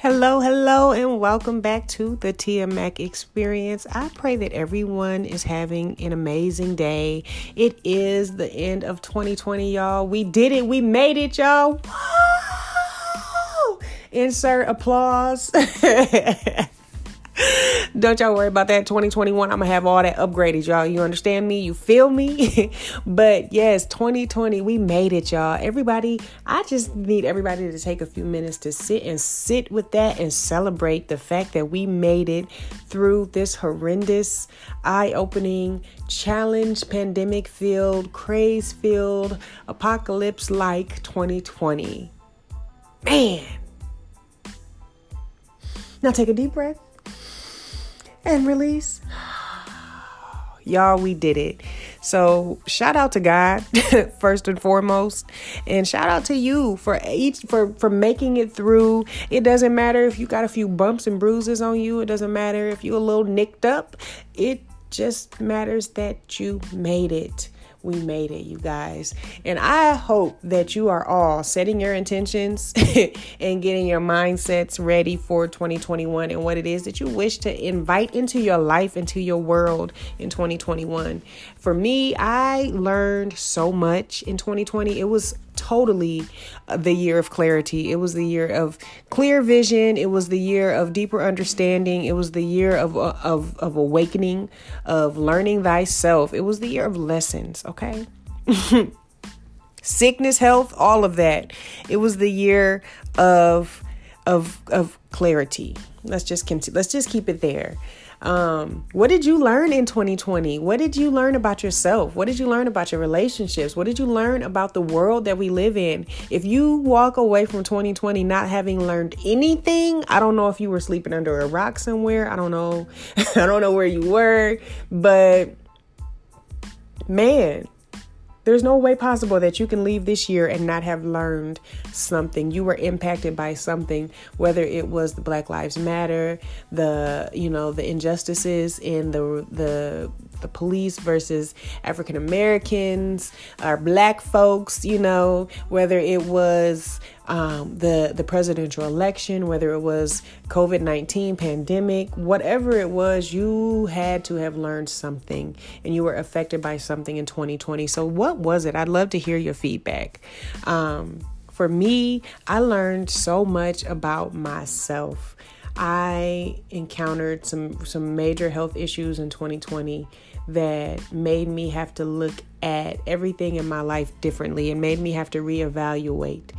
Hello, hello, and welcome back to the Tia Mac Experience. I pray that everyone is having an amazing day. It is the end of 2020, y'all. We did it. We made it, y'all. Woo! Insert applause. Don't y'all worry about that. 2021, I'm gonna have all that upgraded, y'all. You understand me? You feel me? but yes, 2020, we made it, y'all. Everybody, I just need everybody to take a few minutes to sit and sit with that and celebrate the fact that we made it through this horrendous, eye opening, challenge, pandemic filled, craze filled, apocalypse like 2020. Man. Now take a deep breath and release. Y'all, we did it. So shout out to God first and foremost, and shout out to you for each for for making it through. It doesn't matter if you got a few bumps and bruises on you. It doesn't matter if you're a little nicked up. It just matters that you made it we made it, you guys. And I hope that you are all setting your intentions and getting your mindsets ready for 2021 and what it is that you wish to invite into your life, into your world in 2021. For me, I learned so much in 2020. It was totally uh, the year of clarity. It was the year of clear vision. It was the year of deeper understanding. It was the year of uh, of of awakening, of learning thyself. It was the year of lessons, okay? Sickness, health, all of that. It was the year of of of clarity. Let's just continue. Let's just keep it there. Um, what did you learn in 2020? What did you learn about yourself? What did you learn about your relationships? What did you learn about the world that we live in? If you walk away from 2020 not having learned anything, I don't know if you were sleeping under a rock somewhere. I don't know. I don't know where you were, but man, there's no way possible that you can leave this year and not have learned something. You were impacted by something, whether it was the Black Lives Matter, the you know the injustices in the the the police versus African Americans or black folks, you know, whether it was um, the the presidential election, whether it was COVID nineteen pandemic, whatever it was, you had to have learned something, and you were affected by something in 2020. So, what was it? I'd love to hear your feedback. Um, for me, I learned so much about myself. I encountered some some major health issues in 2020 that made me have to look at everything in my life differently and made me have to reevaluate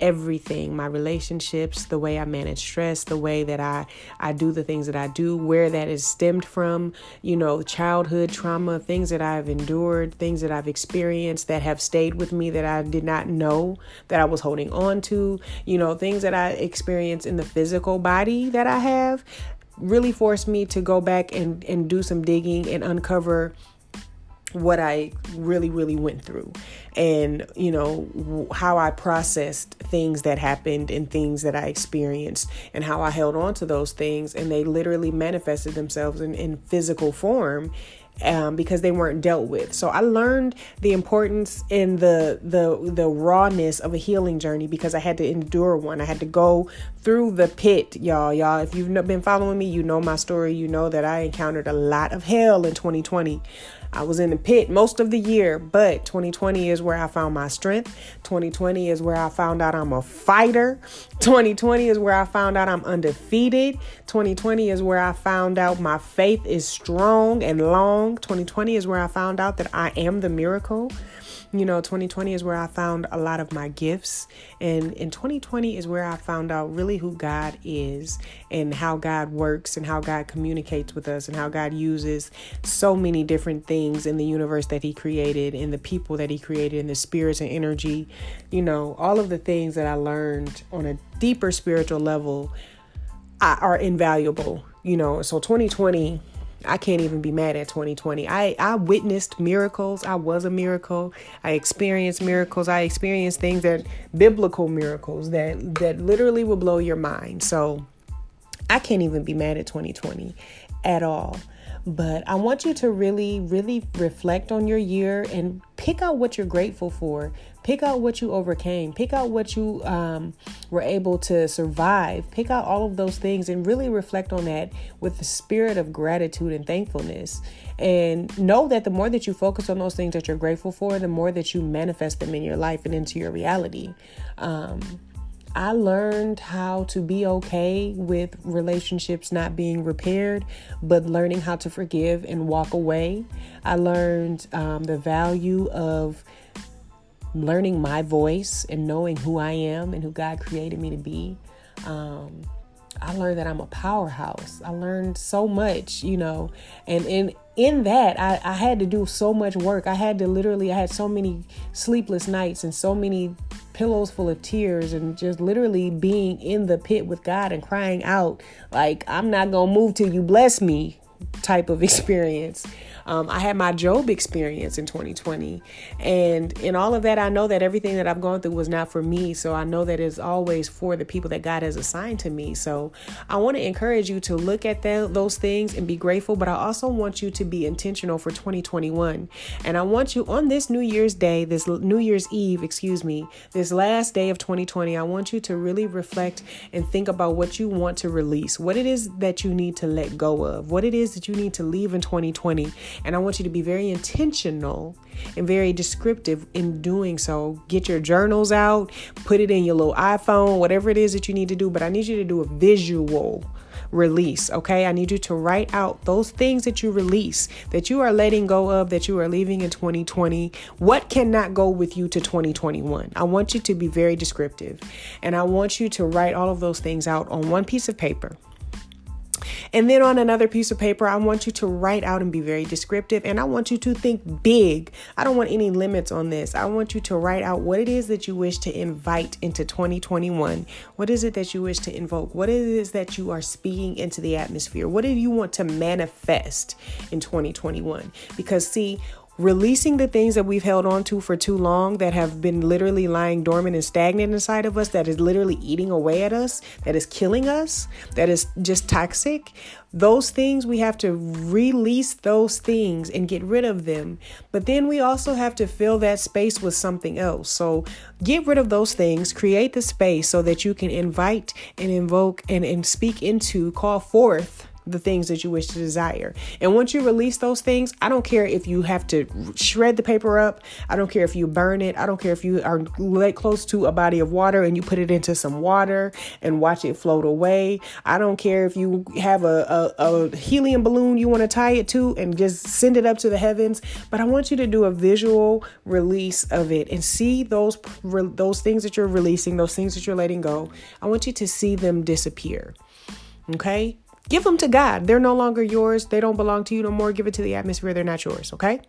everything my relationships the way i manage stress the way that i i do the things that i do where that is stemmed from you know childhood trauma things that i've endured things that i've experienced that have stayed with me that i did not know that i was holding on to you know things that i experience in the physical body that i have really forced me to go back and and do some digging and uncover what I really, really went through and, you know, how I processed things that happened and things that I experienced and how I held on to those things. And they literally manifested themselves in, in physical form um, because they weren't dealt with. So I learned the importance in the the the rawness of a healing journey because I had to endure one. I had to go through the pit, y'all. Y'all, if you've been following me, you know my story. You know that I encountered a lot of hell in 2020. I was in the pit most of the year, but 2020 is where I found my strength. 2020 is where I found out I'm a fighter. 2020 is where I found out I'm undefeated. 2020 is where I found out my faith is strong and long. 2020 is where I found out that I am the miracle. You know, 2020 is where I found a lot of my gifts. And in 2020 is where I found out really who God is and how God works and how God communicates with us and how God uses so many different things in the universe that He created and the people that He created and the spirits and energy. You know, all of the things that I learned on a deeper spiritual level are invaluable. You know, so 2020 I can't even be mad at 2020. I, I witnessed miracles. I was a miracle. I experienced miracles. I experienced things that biblical miracles that that literally will blow your mind. So I can't even be mad at 2020 at all. But I want you to really, really reflect on your year and pick out what you're grateful for. Pick out what you overcame. Pick out what you um, were able to survive. Pick out all of those things and really reflect on that with the spirit of gratitude and thankfulness. And know that the more that you focus on those things that you're grateful for, the more that you manifest them in your life and into your reality. Um, I learned how to be okay with relationships not being repaired, but learning how to forgive and walk away. I learned um, the value of learning my voice and knowing who I am and who God created me to be. Um, I learned that I'm a powerhouse. I learned so much, you know, and in in that I, I had to do so much work. I had to literally I had so many sleepless nights and so many pillows full of tears and just literally being in the pit with God and crying out like I'm not gonna move till you bless me type of experience. Um, I had my Job experience in 2020. And in all of that, I know that everything that I've gone through was not for me. So I know that it's always for the people that God has assigned to me. So I want to encourage you to look at the, those things and be grateful. But I also want you to be intentional for 2021. And I want you on this New Year's Day, this New Year's Eve, excuse me, this last day of 2020, I want you to really reflect and think about what you want to release, what it is that you need to let go of, what it is that you need to leave in 2020 and I want you to be very intentional and very descriptive in doing so. Get your journals out, put it in your little iPhone, whatever it is that you need to do. But I need you to do a visual release, okay? I need you to write out those things that you release, that you are letting go of, that you are leaving in 2020. What cannot go with you to 2021? I want you to be very descriptive. And I want you to write all of those things out on one piece of paper. And then on another piece of paper, I want you to write out and be very descriptive. And I want you to think big. I don't want any limits on this. I want you to write out what it is that you wish to invite into 2021. What is it that you wish to invoke? What it is that you are speaking into the atmosphere? What do you want to manifest in 2021? Because, see, releasing the things that we've held on to for too long that have been literally lying dormant and stagnant inside of us that is literally eating away at us that is killing us that is just toxic those things we have to release those things and get rid of them. But then we also have to fill that space with something else. So get rid of those things create the space so that you can invite and invoke and, and speak into call forth the things that you wish to desire. And once you release those things, I don't care if you have to shred the paper up. I don't care if you burn it. I don't care if you are close to a body of water and you put it into some water and watch it float away. I don't care if you have a, a, a helium balloon you want to tie it to and just send it up to the heavens. But I want you to do a visual release of it and see those those things that you're releasing, those things that you're letting go. I want you to see them disappear. Okay? Give them to God. They're no longer yours. They don't belong to you no more. Give it to the atmosphere. They're not yours. Okay.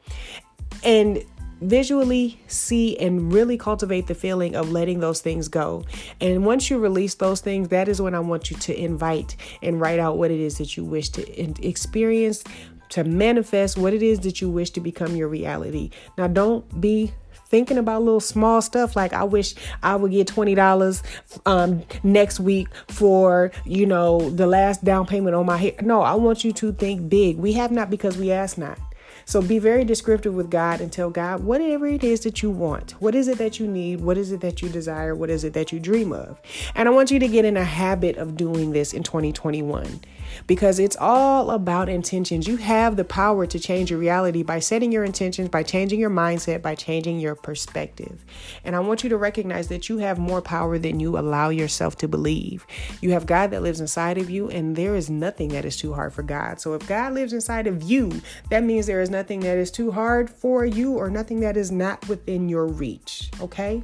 And visually see and really cultivate the feeling of letting those things go. And once you release those things, that is when I want you to invite and write out what it is that you wish to experience, to manifest what it is that you wish to become your reality. Now, don't be thinking about little small stuff like I wish I would get $20 um, next week for, you know, the last down payment on my hair. No, I want you to think big. We have not because we ask not. So be very descriptive with God and tell God whatever it is that you want. What is it that you need? What is it that you desire? What is it that you dream of? And I want you to get in a habit of doing this in 2021 because it's all about intentions. You have the power to change your reality by setting your intentions, by changing your mindset, by changing your perspective. And I want you to recognize that you have more power than you allow yourself to believe. You have God that lives inside of you, and there is nothing that is too hard for God. So if God lives inside of you, that means there is nothing that is too hard for you or nothing that is not within your reach. Okay?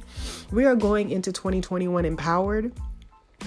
We are going into 2021 empowered.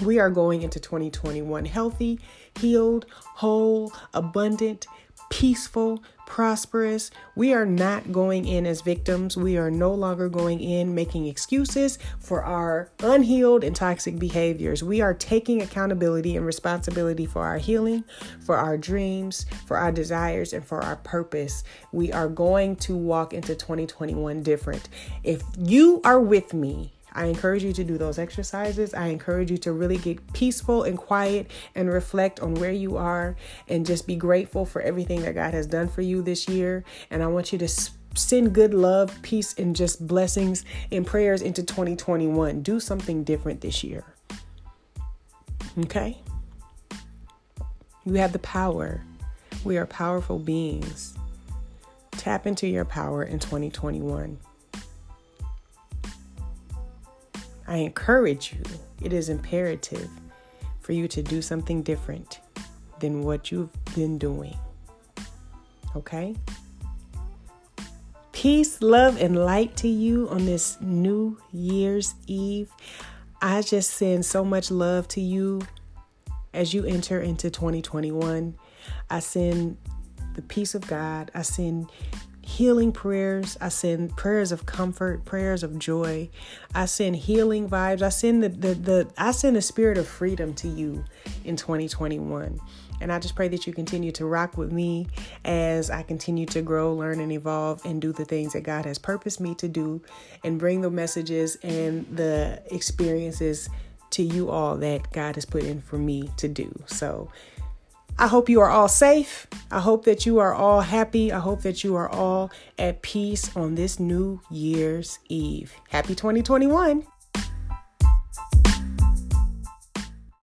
We are going into 2021 healthy, healed, whole, abundant, peaceful, prosperous. We are not going in as victims. We are no longer going in making excuses for our unhealed and toxic behaviors. We are taking accountability and responsibility for our healing, for our dreams, for our desires, and for our purpose. We are going to walk into 2021 different. If you are with me, I encourage you to do those exercises. I encourage you to really get peaceful and quiet and reflect on where you are and just be grateful for everything that God has done for you this year. And I want you to send good love, peace, and just blessings and prayers into 2021. Do something different this year. Okay? You have the power. We are powerful beings. Tap into your power in 2021. I encourage you, it is imperative for you to do something different than what you've been doing. Okay? Peace, love, and light to you on this New Year's Eve. I just send so much love to you as you enter into 2021. I send the peace of God. I send healing prayers. I send prayers of comfort, prayers of joy. I send healing vibes. I send the, the, the I send a spirit of freedom to you in 2021. And I just pray that you continue to rock with me as I continue to grow, learn, and evolve and do the things that God has purposed me to do and bring the messages and the experiences to you all that God has put in for me to do. So I hope you are all safe. I hope that you are all happy. I hope that you are all at peace on this New Year's Eve. Happy 2021.